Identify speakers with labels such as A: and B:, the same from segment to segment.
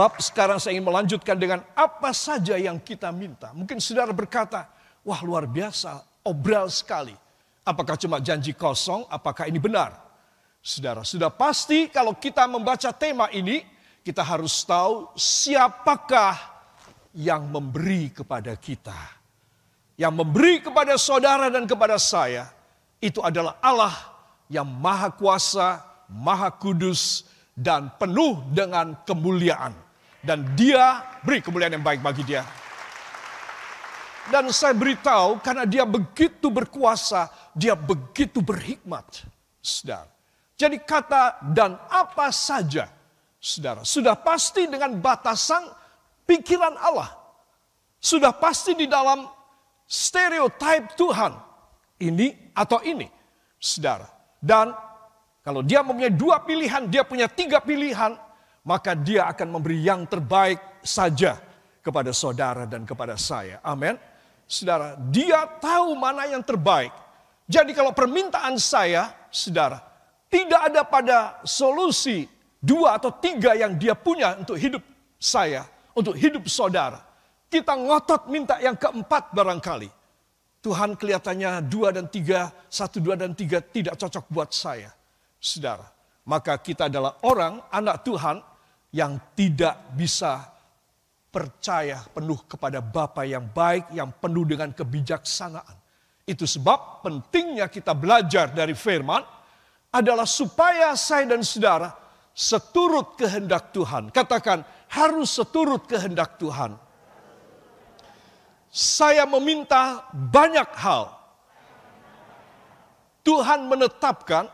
A: sebab sekarang saya ingin melanjutkan dengan apa saja yang kita minta. Mungkin saudara berkata, wah luar biasa, obral sekali. Apakah cuma janji kosong, apakah ini benar? Saudara, sudah pasti kalau kita membaca tema ini, kita harus tahu siapakah yang memberi kepada kita. Yang memberi kepada saudara dan kepada saya, itu adalah Allah yang maha kuasa, maha kudus, dan penuh dengan kemuliaan. Dan dia beri kemuliaan yang baik bagi dia. Dan saya beritahu karena dia begitu berkuasa, dia begitu berhikmat. Saudara. Jadi kata dan apa saja, saudara, sudah pasti dengan batasan pikiran Allah. Sudah pasti di dalam stereotip Tuhan. Ini atau ini, saudara. Dan kalau dia mempunyai dua pilihan, dia punya tiga pilihan, maka dia akan memberi yang terbaik saja kepada saudara dan kepada saya. Amin. Saudara, dia tahu mana yang terbaik. Jadi kalau permintaan saya, saudara, tidak ada pada solusi dua atau tiga yang dia punya untuk hidup saya, untuk hidup saudara. Kita ngotot minta yang keempat barangkali. Tuhan kelihatannya dua dan tiga, satu, dua dan tiga tidak cocok buat saya saudara. Maka kita adalah orang, anak Tuhan yang tidak bisa percaya penuh kepada Bapa yang baik, yang penuh dengan kebijaksanaan. Itu sebab pentingnya kita belajar dari firman adalah supaya saya dan saudara seturut kehendak Tuhan. Katakan harus seturut kehendak Tuhan. Saya meminta banyak hal. Tuhan menetapkan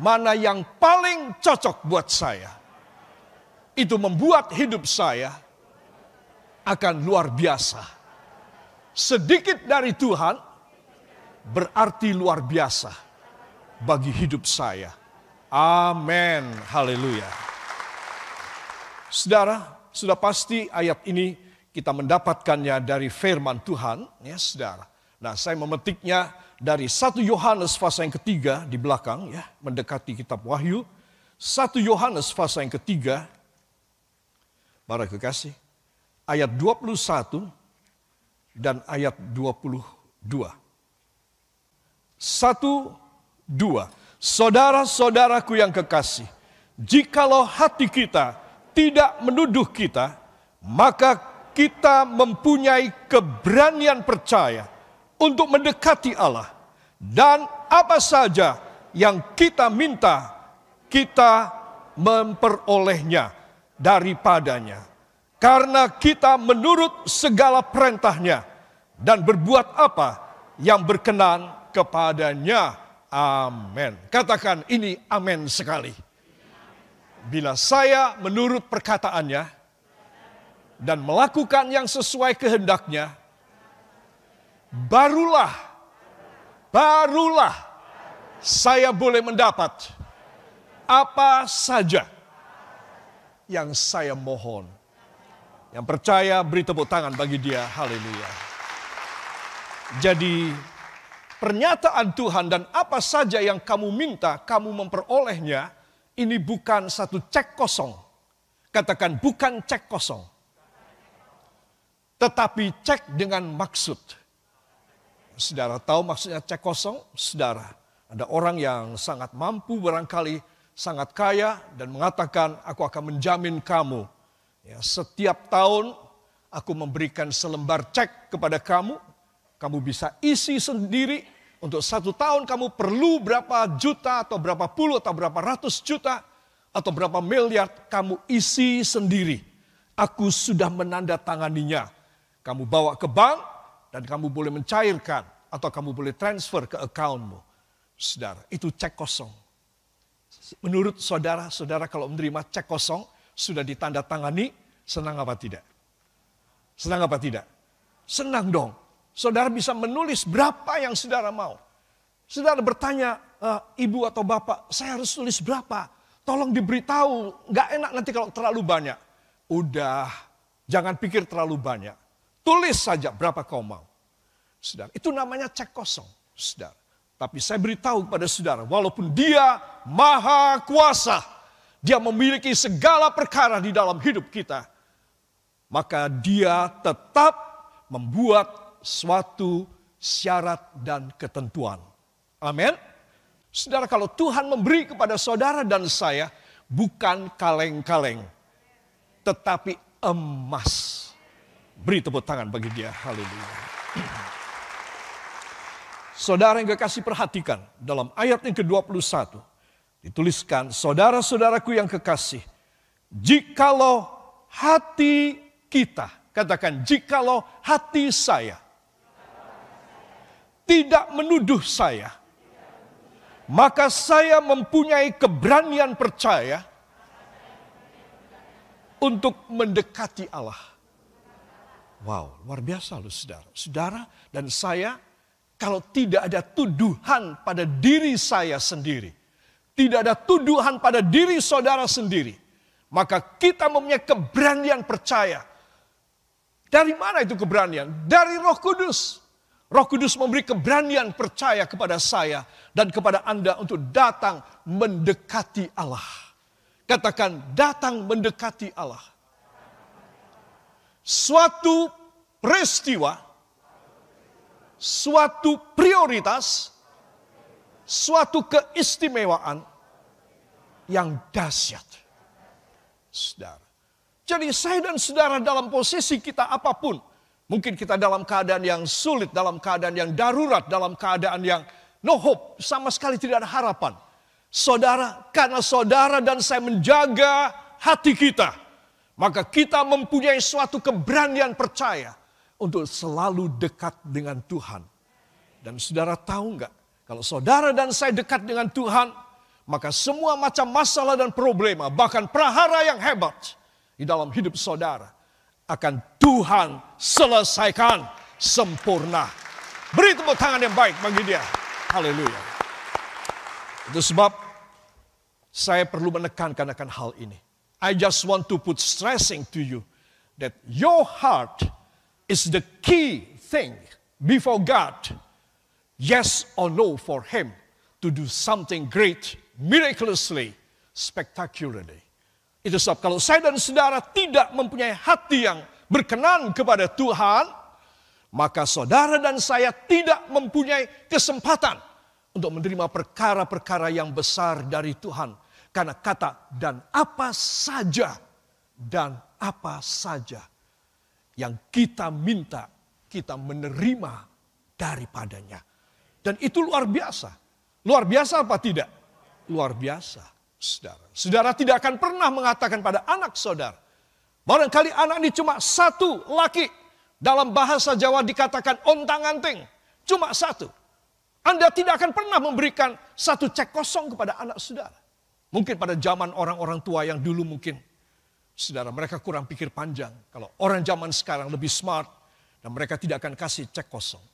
A: mana yang paling cocok buat saya. Itu membuat hidup saya akan luar biasa. Sedikit dari Tuhan berarti luar biasa bagi hidup saya. Amin. Haleluya. Saudara, sudah pasti ayat ini kita mendapatkannya dari firman Tuhan, ya saudara. Nah, saya memetiknya dari satu Yohanes pasal yang ketiga di belakang ya, mendekati kitab Wahyu. satu Yohanes pasal yang ketiga, para kekasih, ayat 21 dan ayat 22. Satu, dua. Saudara-saudaraku yang kekasih, jikalau hati kita tidak menuduh kita, maka kita mempunyai keberanian percaya untuk mendekati Allah. Dan apa saja yang kita minta, kita memperolehnya daripadanya. Karena kita menurut segala perintahnya dan berbuat apa yang berkenan kepadanya. Amin. Katakan ini amin sekali. Bila saya menurut perkataannya dan melakukan yang sesuai kehendaknya, barulah, barulah saya boleh mendapat apa saja yang saya mohon. Yang percaya beri tepuk tangan bagi dia. Haleluya. Jadi pernyataan Tuhan dan apa saja yang kamu minta, kamu memperolehnya, ini bukan satu cek kosong. Katakan bukan cek kosong. Tetapi cek dengan maksud Saudara tahu maksudnya cek kosong? Saudara, ada orang yang sangat mampu barangkali sangat kaya dan mengatakan aku akan menjamin kamu. Ya, setiap tahun aku memberikan selembar cek kepada kamu. Kamu bisa isi sendiri untuk satu tahun kamu perlu berapa juta atau berapa puluh atau berapa ratus juta atau berapa miliar kamu isi sendiri. Aku sudah menandatanganinya. Kamu bawa ke bank, dan kamu boleh mencairkan atau kamu boleh transfer ke accountmu. Saudara, itu cek kosong. Menurut saudara, saudara kalau menerima cek kosong, sudah ditanda tangani, senang apa tidak? Senang apa tidak? Senang dong. Saudara bisa menulis berapa yang saudara mau. Saudara bertanya, e, ibu atau bapak, saya harus tulis berapa? Tolong diberitahu, nggak enak nanti kalau terlalu banyak. Udah, jangan pikir terlalu banyak. Tulis saja berapa kau mau. Saudara, itu namanya cek kosong, saudara. Tapi saya beritahu kepada saudara, walaupun dia maha kuasa, dia memiliki segala perkara di dalam hidup kita, maka dia tetap membuat suatu syarat dan ketentuan. Amin. Saudara, kalau Tuhan memberi kepada saudara dan saya bukan kaleng-kaleng, tetapi emas. Beri tepuk tangan bagi dia. Haleluya. Saudara yang kekasih perhatikan dalam ayat yang ke-21. Dituliskan, saudara-saudaraku yang kekasih. Jikalau hati kita, katakan jikalau hati saya tidak menuduh saya, maka saya mempunyai keberanian percaya untuk mendekati Allah. Wow, luar biasa loh saudara. Saudara dan saya kalau tidak ada tuduhan pada diri saya sendiri, tidak ada tuduhan pada diri saudara sendiri, maka kita mempunyai keberanian percaya. Dari mana itu keberanian? Dari Roh Kudus. Roh Kudus memberi keberanian percaya kepada saya dan kepada Anda untuk datang mendekati Allah. Katakan datang mendekati Allah. Suatu peristiwa suatu prioritas, suatu keistimewaan yang dahsyat. Saudara. Jadi saya dan saudara dalam posisi kita apa pun, mungkin kita dalam keadaan yang sulit, dalam keadaan yang darurat, dalam keadaan yang no hope, sama sekali tidak ada harapan. Saudara, karena saudara dan saya menjaga hati kita, maka kita mempunyai suatu keberanian percaya untuk selalu dekat dengan Tuhan. Dan saudara tahu nggak, kalau saudara dan saya dekat dengan Tuhan, maka semua macam masalah dan problema, bahkan prahara yang hebat di dalam hidup saudara, akan Tuhan selesaikan sempurna. Beri tepuk tangan yang baik bagi dia. Haleluya. Itu sebab saya perlu menekankan akan hal ini. I just want to put stressing to you that your heart is the key thing before God. Yes or no for Him to do something great, miraculously, spectacularly. Itu sebab kalau saya dan saudara tidak mempunyai hati yang berkenan kepada Tuhan, maka saudara dan saya tidak mempunyai kesempatan untuk menerima perkara-perkara yang besar dari Tuhan. Karena kata dan apa saja dan apa saja yang kita minta, kita menerima daripadanya. Dan itu luar biasa. Luar biasa apa tidak? Luar biasa, saudara. Saudara tidak akan pernah mengatakan pada anak saudara, barangkali anak ini cuma satu laki. Dalam bahasa Jawa dikatakan ontang anting, cuma satu. Anda tidak akan pernah memberikan satu cek kosong kepada anak saudara. Mungkin pada zaman orang-orang tua yang dulu mungkin Saudara, mereka kurang pikir panjang. Kalau orang zaman sekarang lebih smart, dan mereka tidak akan kasih cek kosong.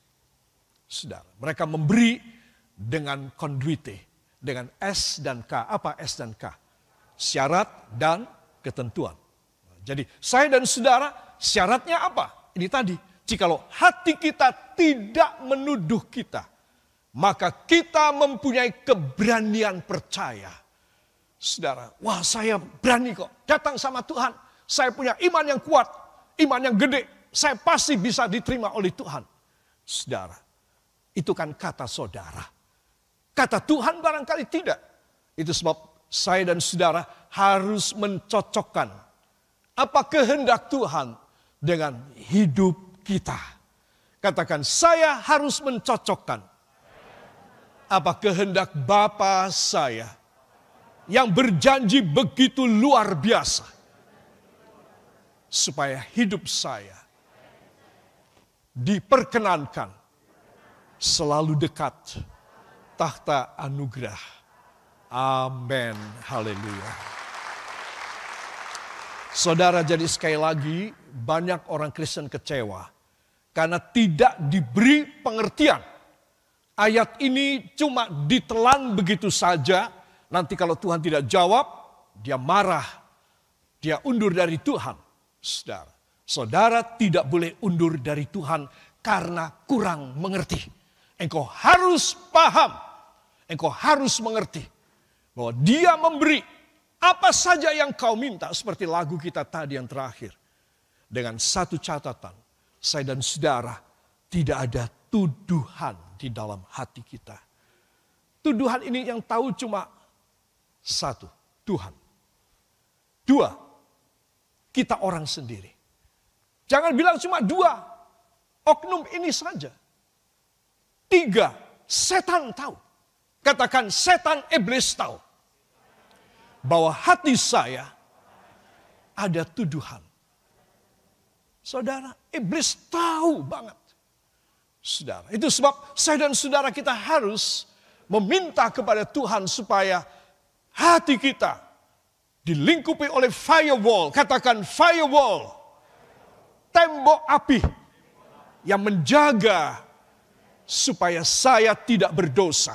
A: Saudara, mereka memberi dengan konduite, dengan S dan K. Apa S dan K? Syarat dan ketentuan. Jadi saya dan saudara syaratnya apa? Ini tadi, jikalau hati kita tidak menuduh kita, maka kita mempunyai keberanian percaya Saudara, wah saya berani kok datang sama Tuhan. Saya punya iman yang kuat, iman yang gede. Saya pasti bisa diterima oleh Tuhan. Saudara, itu kan kata saudara. Kata Tuhan barangkali tidak. Itu sebab saya dan saudara harus mencocokkan apa kehendak Tuhan dengan hidup kita. Katakan, saya harus mencocokkan apa kehendak Bapa saya yang berjanji begitu luar biasa. Supaya hidup saya diperkenankan selalu dekat tahta anugerah. Amin. Haleluya. Saudara jadi sekali lagi banyak orang Kristen kecewa karena tidak diberi pengertian. Ayat ini cuma ditelan begitu saja Nanti kalau Tuhan tidak jawab, dia marah. Dia undur dari Tuhan. Saudara, saudara tidak boleh undur dari Tuhan karena kurang mengerti. Engkau harus paham. Engkau harus mengerti bahwa dia memberi Apa saja yang kau minta seperti lagu kita tadi yang terakhir. Dengan satu catatan, saya dan saudara tidak ada tuduhan di dalam hati kita. Tuduhan ini yang tahu cuma satu, Tuhan. Dua, kita orang sendiri. Jangan bilang cuma dua, oknum ini saja. Tiga, setan tahu. Katakan setan iblis tahu bahwa hati saya ada tuduhan. Saudara, iblis tahu banget. Saudara, itu sebab saya dan saudara kita harus meminta kepada Tuhan supaya hati kita dilingkupi oleh firewall. Katakan firewall. Tembok api yang menjaga supaya saya tidak berdosa.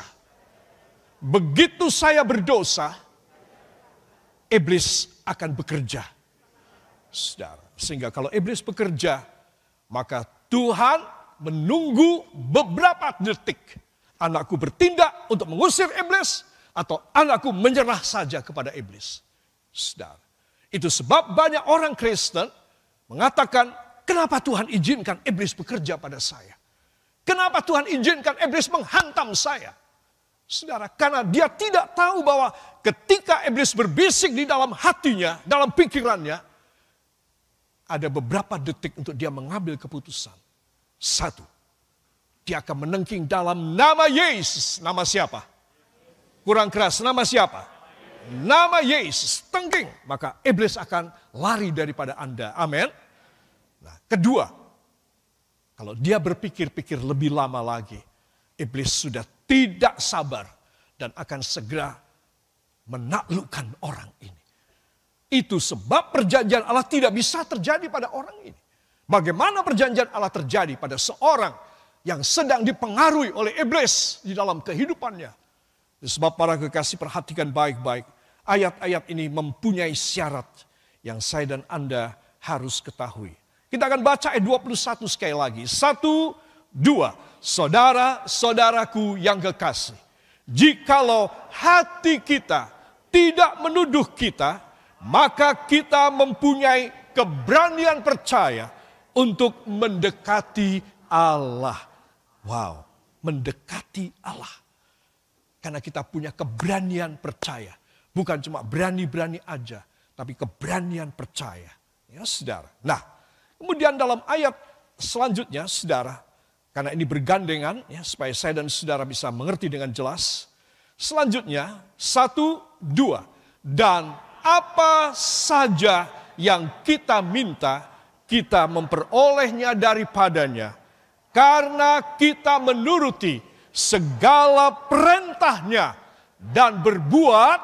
A: Begitu saya berdosa, iblis akan bekerja. Saudara, sehingga kalau iblis bekerja, maka Tuhan menunggu beberapa detik. Anakku bertindak untuk mengusir iblis atau anakku menyerah saja kepada iblis. Saudara, itu sebab banyak orang Kristen mengatakan, kenapa Tuhan izinkan iblis bekerja pada saya? Kenapa Tuhan izinkan iblis menghantam saya? Saudara, karena dia tidak tahu bahwa ketika iblis berbisik di dalam hatinya, dalam pikirannya, ada beberapa detik untuk dia mengambil keputusan. Satu, dia akan menengking dalam nama Yesus. Nama siapa? Kurang keras, nama siapa? Nama Yesus, tengking. Maka iblis akan lari daripada Anda. Amin. Nah, kedua, kalau dia berpikir-pikir lebih lama lagi, iblis sudah tidak sabar dan akan segera menaklukkan orang ini. Itu sebab perjanjian Allah tidak bisa terjadi pada orang ini. Bagaimana perjanjian Allah terjadi pada seorang yang sedang dipengaruhi oleh iblis di dalam kehidupannya. Sebab para kekasih perhatikan baik-baik. Ayat-ayat ini mempunyai syarat yang saya dan Anda harus ketahui. Kita akan baca ayat 21 sekali lagi. Satu, dua saudara-saudaraku yang kekasih, jikalau hati kita tidak menuduh kita, maka kita mempunyai keberanian percaya untuk mendekati Allah. Wow, mendekati Allah. Karena kita punya keberanian percaya. Bukan cuma berani-berani aja, tapi keberanian percaya. Ya, saudara. Nah, kemudian dalam ayat selanjutnya, saudara, karena ini bergandengan ya supaya saya dan saudara bisa mengerti dengan jelas. Selanjutnya, satu, dua. Dan apa saja yang kita minta, kita memperolehnya daripadanya. Karena kita menuruti segala perintahnya dan berbuat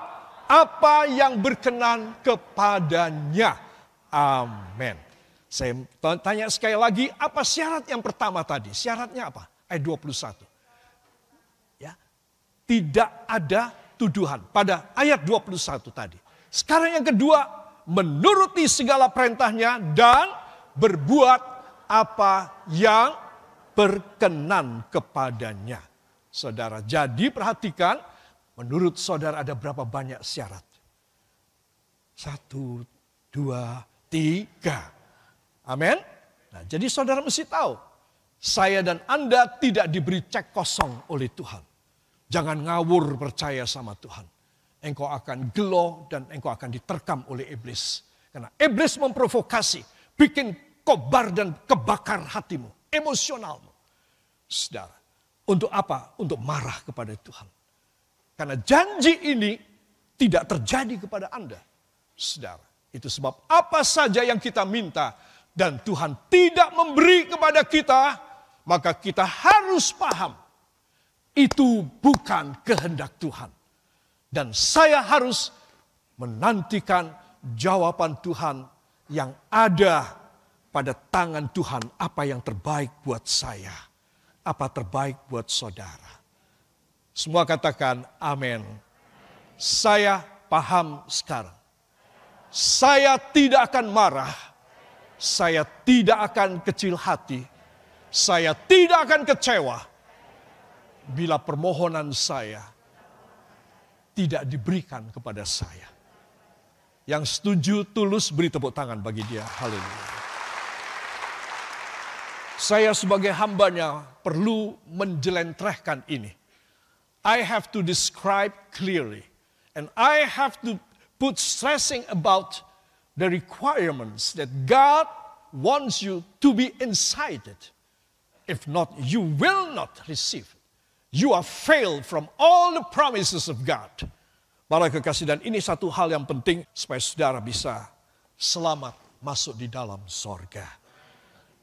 A: apa yang berkenan kepadanya. Amin. Saya tanya sekali lagi, apa syarat yang pertama tadi? Syaratnya apa? Ayat 21. Ya. Tidak ada tuduhan pada ayat 21 tadi. Sekarang yang kedua, menuruti segala perintahnya dan berbuat apa yang berkenan kepadanya. Saudara, jadi perhatikan, menurut saudara ada berapa banyak syarat? Satu, dua, tiga. Amin. Nah, jadi saudara mesti tahu, saya dan Anda tidak diberi cek kosong oleh Tuhan. Jangan ngawur percaya sama Tuhan. Engkau akan gelo dan engkau akan diterkam oleh iblis. Karena iblis memprovokasi, bikin kobar dan kebakar hatimu, emosionalmu. Saudara, untuk apa? Untuk marah kepada Tuhan. Karena janji ini tidak terjadi kepada Anda. Saudara, itu sebab apa saja yang kita minta, dan Tuhan tidak memberi kepada kita, maka kita harus paham itu bukan kehendak Tuhan. Dan saya harus menantikan jawaban Tuhan yang ada pada tangan Tuhan apa yang terbaik buat saya, apa terbaik buat saudara. Semua katakan amin. Saya paham sekarang. Saya tidak akan marah saya tidak akan kecil hati, saya tidak akan kecewa bila permohonan saya tidak diberikan kepada saya. Yang setuju tulus beri tepuk tangan bagi dia. Haleluya. Saya sebagai hambanya perlu menjelentrehkan ini. I have to describe clearly. And I have to put stressing about the requirements that God wants you to be incited. If not, you will not receive. You are failed from all the promises of God. Para kekasih dan ini satu hal yang penting supaya saudara bisa selamat masuk di dalam sorga.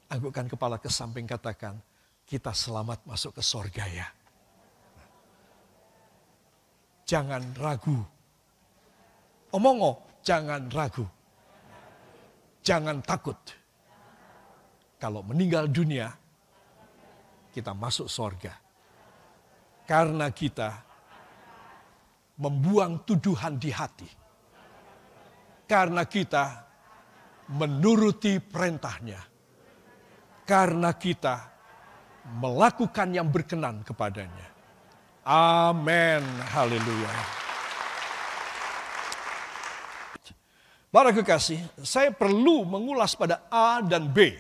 A: Anggukkan kepala ke samping katakan, kita selamat masuk ke sorga ya. Jangan ragu. Omongo, jangan ragu. Jangan takut. Kalau meninggal dunia, kita masuk sorga. Karena kita membuang tuduhan di hati. Karena kita menuruti perintahnya. Karena kita melakukan yang berkenan kepadanya. Amin. Haleluya. Para kekasih, saya perlu mengulas pada A dan B.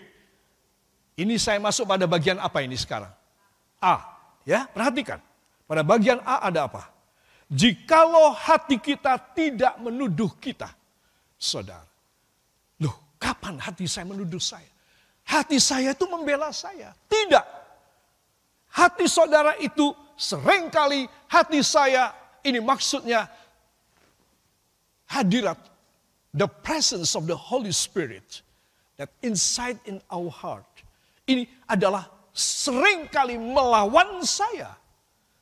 A: Ini saya masuk pada bagian apa ini sekarang? A, ya, perhatikan. Pada bagian A ada apa? Jikalau hati kita tidak menuduh kita, saudara. Loh, kapan hati saya menuduh saya? Hati saya itu membela saya. Tidak. Hati saudara itu sering kali hati saya, ini maksudnya hadirat, the presence of the Holy Spirit that inside in our heart. Ini adalah sering kali melawan saya.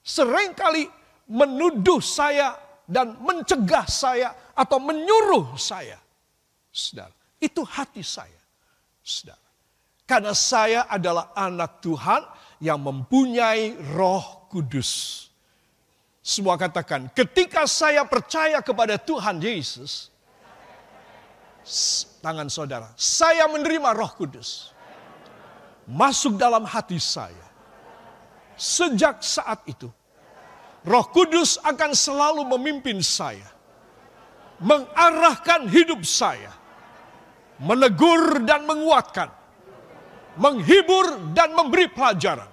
A: Seringkali menuduh saya dan mencegah saya atau menyuruh saya. Saudara, itu hati saya. Saudara. Karena saya adalah anak Tuhan yang mempunyai roh kudus. Semua katakan, ketika saya percaya kepada Tuhan Yesus, tangan saudara, saya menerima roh kudus. Masuk dalam hati saya. Sejak saat itu, Roh Kudus akan selalu memimpin saya, mengarahkan hidup saya, menegur dan menguatkan, menghibur dan memberi pelajaran,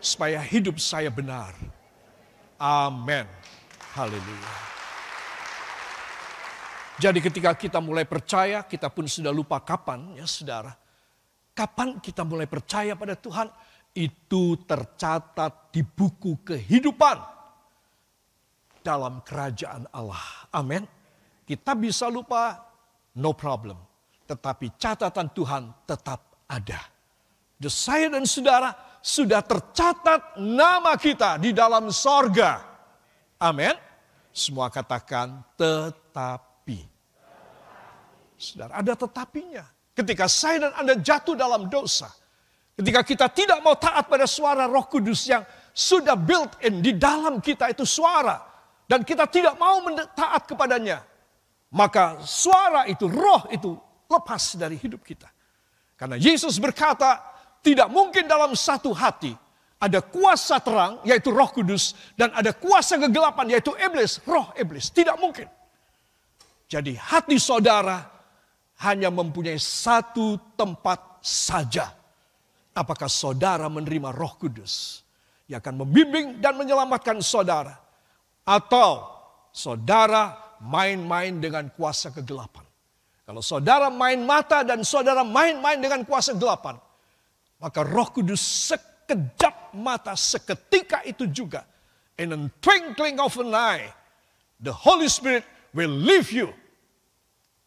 A: supaya hidup saya benar. Amin. Haleluya. Jadi ketika kita mulai percaya, kita pun sudah lupa kapan ya saudara. Kapan kita mulai percaya pada Tuhan? itu tercatat di buku kehidupan dalam kerajaan Allah. Amin. Kita bisa lupa, no problem. Tetapi catatan Tuhan tetap ada. The saya dan saudara sudah tercatat nama kita di dalam sorga. Amin. Semua katakan tetapi. Saudara, ada tetapinya. Ketika saya dan Anda jatuh dalam dosa, Ketika kita tidak mau taat pada suara roh kudus yang sudah built in di dalam kita itu suara. Dan kita tidak mau taat kepadanya. Maka suara itu, roh itu lepas dari hidup kita. Karena Yesus berkata, tidak mungkin dalam satu hati ada kuasa terang, yaitu roh kudus. Dan ada kuasa kegelapan, yaitu iblis, roh iblis. Tidak mungkin. Jadi hati saudara hanya mempunyai satu tempat saja Apakah saudara menerima roh kudus yang akan membimbing dan menyelamatkan saudara? Atau saudara main-main dengan kuasa kegelapan? Kalau saudara main mata dan saudara main-main dengan kuasa kegelapan, maka roh kudus sekejap mata seketika itu juga. In a twinkling of an eye, the Holy Spirit will leave you.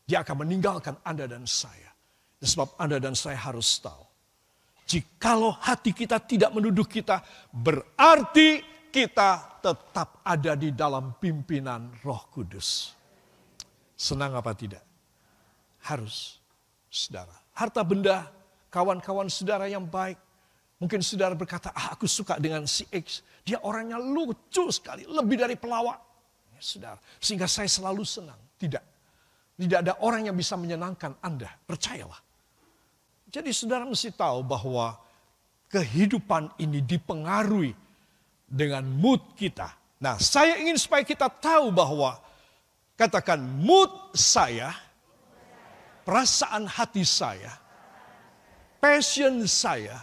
A: Dia akan meninggalkan Anda dan saya. Sebab Anda dan saya harus tahu Jikalau hati kita tidak menuduh kita, berarti kita tetap ada di dalam pimpinan Roh Kudus. Senang apa tidak? Harus, saudara. Harta benda, kawan-kawan saudara yang baik. Mungkin saudara berkata, ah, aku suka dengan si X. Dia orangnya lucu sekali, lebih dari pelawak. Ya, saudara, sehingga saya selalu senang. Tidak. Tidak ada orang yang bisa menyenangkan Anda. Percayalah. Jadi saudara mesti tahu bahwa kehidupan ini dipengaruhi dengan mood kita. Nah saya ingin supaya kita tahu bahwa Katakan mood saya, perasaan hati saya, passion saya,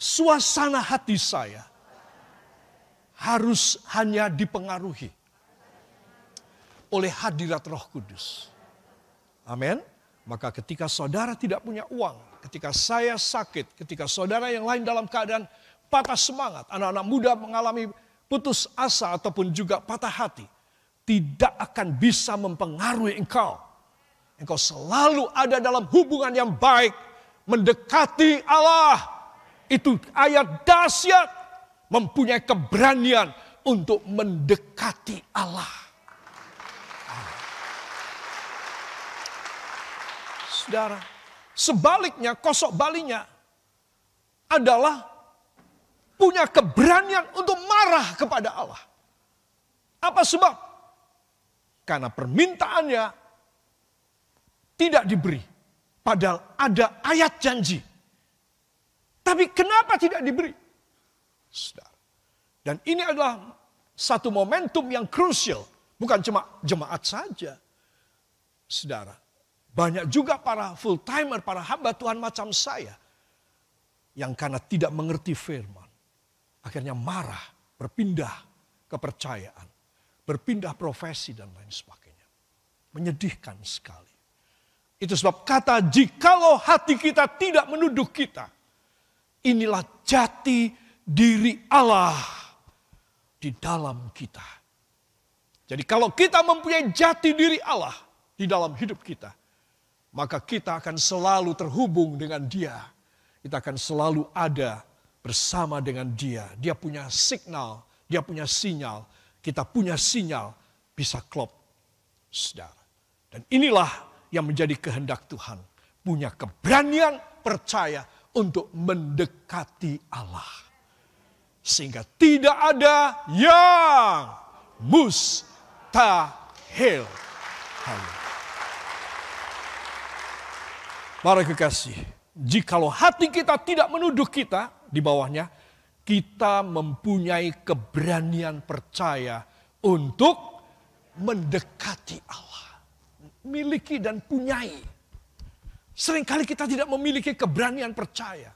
A: suasana hati saya harus hanya dipengaruhi oleh hadirat Roh Kudus. Amin. Maka ketika saudara tidak punya uang, ketika saya sakit, ketika saudara yang lain dalam keadaan patah semangat, anak-anak muda mengalami putus asa ataupun juga patah hati, tidak akan bisa mempengaruhi engkau. Engkau selalu ada dalam hubungan yang baik, mendekati Allah. Itu ayat dahsyat, mempunyai keberanian untuk mendekati Allah. Saudara, sebaliknya, kosok balinya adalah punya keberanian untuk marah kepada Allah. Apa sebab? Karena permintaannya tidak diberi. Padahal ada ayat janji. Tapi kenapa tidak diberi? Saudara. Dan ini adalah satu momentum yang krusial. Bukan cuma jemaat saja. Saudara. Banyak juga para full timer, para hamba Tuhan macam saya. Yang karena tidak mengerti firman. Akhirnya marah, berpindah kepercayaan berpindah profesi dan lain sebagainya. Menyedihkan sekali. Itu sebab kata jikalau hati kita tidak menuduh kita. Inilah jati diri Allah di dalam kita. Jadi kalau kita mempunyai jati diri Allah di dalam hidup kita. Maka kita akan selalu terhubung dengan dia. Kita akan selalu ada bersama dengan dia. Dia punya signal, dia punya sinyal kita punya sinyal bisa klop. Saudara. Dan inilah yang menjadi kehendak Tuhan. Punya keberanian percaya untuk mendekati Allah. Sehingga tidak ada yang mustahil. Para kekasih, jikalau hati kita tidak menuduh kita di bawahnya, kita mempunyai keberanian percaya untuk mendekati Allah. Miliki dan punyai. Seringkali kita tidak memiliki keberanian percaya.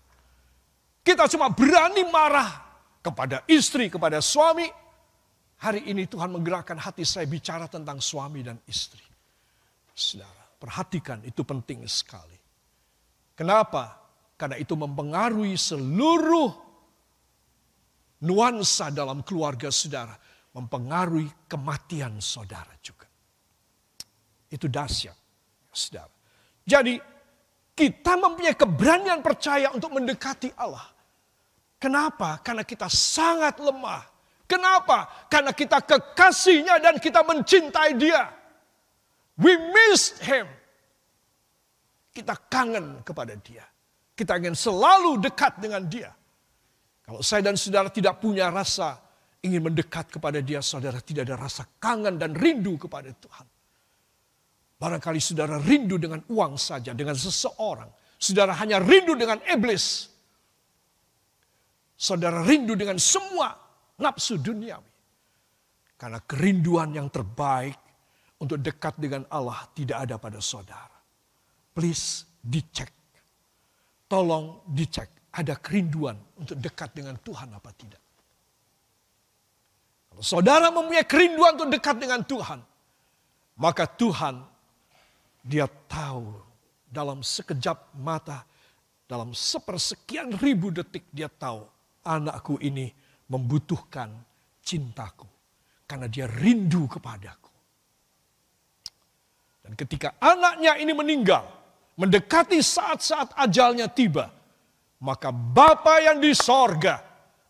A: Kita cuma berani marah kepada istri, kepada suami. Hari ini Tuhan menggerakkan hati saya bicara tentang suami dan istri. Saudara, perhatikan itu penting sekali. Kenapa? Karena itu mempengaruhi seluruh nuansa dalam keluarga saudara mempengaruhi kematian saudara juga. Itu dahsyat, saudara. Jadi kita mempunyai keberanian percaya untuk mendekati Allah. Kenapa? Karena kita sangat lemah. Kenapa? Karena kita kekasihnya dan kita mencintai dia. We missed him. Kita kangen kepada dia. Kita ingin selalu dekat dengan dia. Kalau saya dan saudara tidak punya rasa ingin mendekat kepada dia, saudara tidak ada rasa kangen dan rindu kepada Tuhan. Barangkali saudara rindu dengan uang saja, dengan seseorang. Saudara hanya rindu dengan iblis. Saudara rindu dengan semua nafsu duniawi. Karena kerinduan yang terbaik untuk dekat dengan Allah tidak ada pada saudara. Please dicek. Tolong dicek ada kerinduan untuk dekat dengan Tuhan apa tidak. Kalau saudara mempunyai kerinduan untuk dekat dengan Tuhan, maka Tuhan dia tahu dalam sekejap mata, dalam sepersekian ribu detik dia tahu anakku ini membutuhkan cintaku. Karena dia rindu kepadaku. Dan ketika anaknya ini meninggal, mendekati saat-saat ajalnya tiba, maka Bapa yang di sorga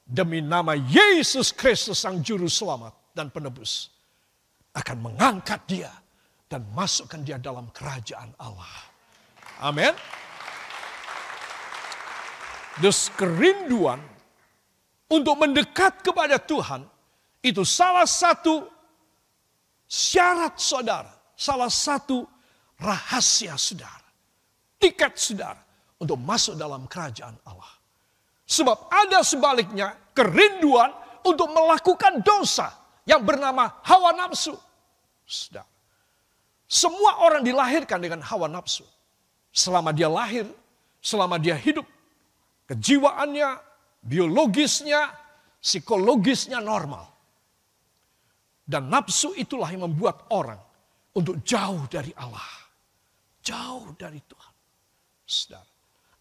A: demi nama Yesus Kristus Sang Juru Selamat dan Penebus akan mengangkat dia dan masukkan dia dalam kerajaan Allah. Amin. Dus kerinduan untuk mendekat kepada Tuhan itu salah satu syarat saudara, salah satu rahasia saudara, tiket saudara untuk masuk dalam kerajaan Allah. Sebab ada sebaliknya kerinduan untuk melakukan dosa yang bernama hawa nafsu. Saudara. Semua orang dilahirkan dengan hawa nafsu. Selama dia lahir, selama dia hidup, kejiwaannya, biologisnya, psikologisnya normal. Dan nafsu itulah yang membuat orang untuk jauh dari Allah. Jauh dari Tuhan. Saudara,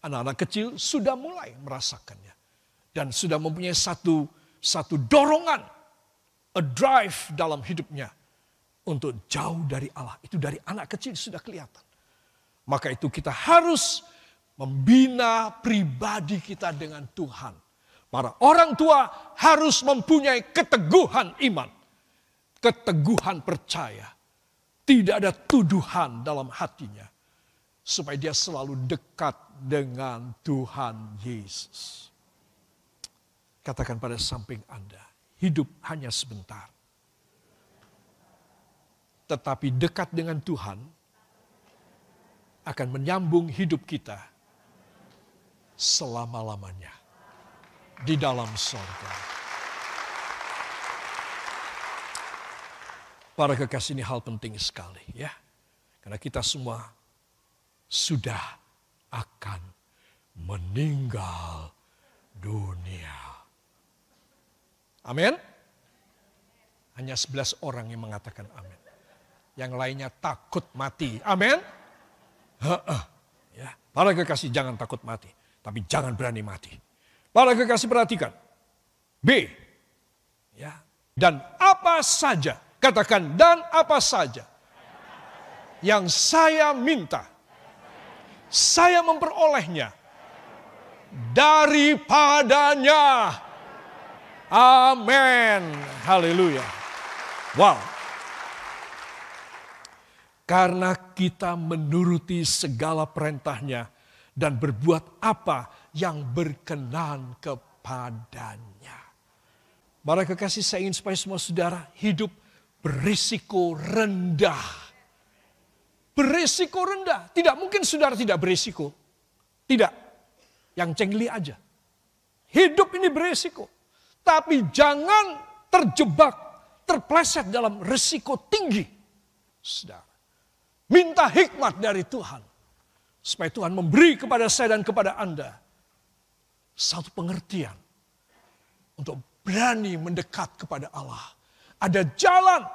A: anak-anak kecil sudah mulai merasakannya. Dan sudah mempunyai satu satu dorongan, a drive dalam hidupnya untuk jauh dari Allah. Itu dari anak kecil sudah kelihatan. Maka itu kita harus membina pribadi kita dengan Tuhan. Para orang tua harus mempunyai keteguhan iman, keteguhan percaya. Tidak ada tuduhan dalam hatinya. Supaya dia selalu dekat dengan Tuhan Yesus. Katakan pada samping Anda, hidup hanya sebentar tetapi dekat dengan Tuhan akan menyambung hidup kita selama-lamanya di dalam sorga. Para kekasih ini hal penting sekali ya. Karena kita semua sudah akan meninggal dunia. Amin. Hanya 11 orang yang mengatakan amin yang lainnya takut mati. Amin. Ya, para kekasih jangan takut mati, tapi jangan berani mati. Para kekasih perhatikan. B. Ya. Dan apa saja, katakan dan apa saja yang saya minta, saya memperolehnya daripadanya. Amin. Haleluya. Wow. Karena kita menuruti segala perintahnya dan berbuat apa yang berkenan kepadanya. Para kekasih saya ingin supaya semua saudara hidup berisiko rendah. Berisiko rendah. Tidak mungkin saudara tidak berisiko. Tidak. Yang cengli aja. Hidup ini berisiko. Tapi jangan terjebak, terpleset dalam risiko tinggi. Saudara. Minta hikmat dari Tuhan. Supaya Tuhan memberi kepada saya dan kepada Anda. Satu pengertian. Untuk berani mendekat kepada Allah. Ada jalan.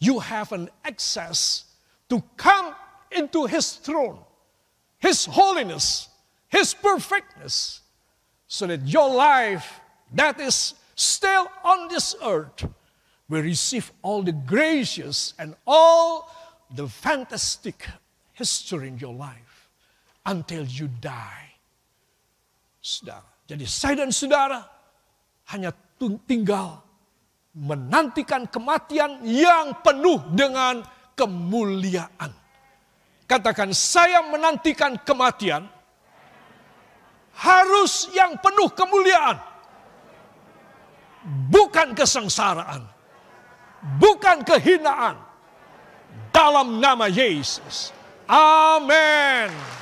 A: You have an access to come into His throne. His holiness. His perfectness. So that your life that is still on this earth will receive all the gracious and all the fantastic history in your life until you die. Saudara. Jadi saya dan saudara hanya tinggal menantikan kematian yang penuh dengan kemuliaan. Katakan saya menantikan kematian harus yang penuh kemuliaan. Bukan kesengsaraan. Bukan kehinaan dalam nama Yesus. Amin.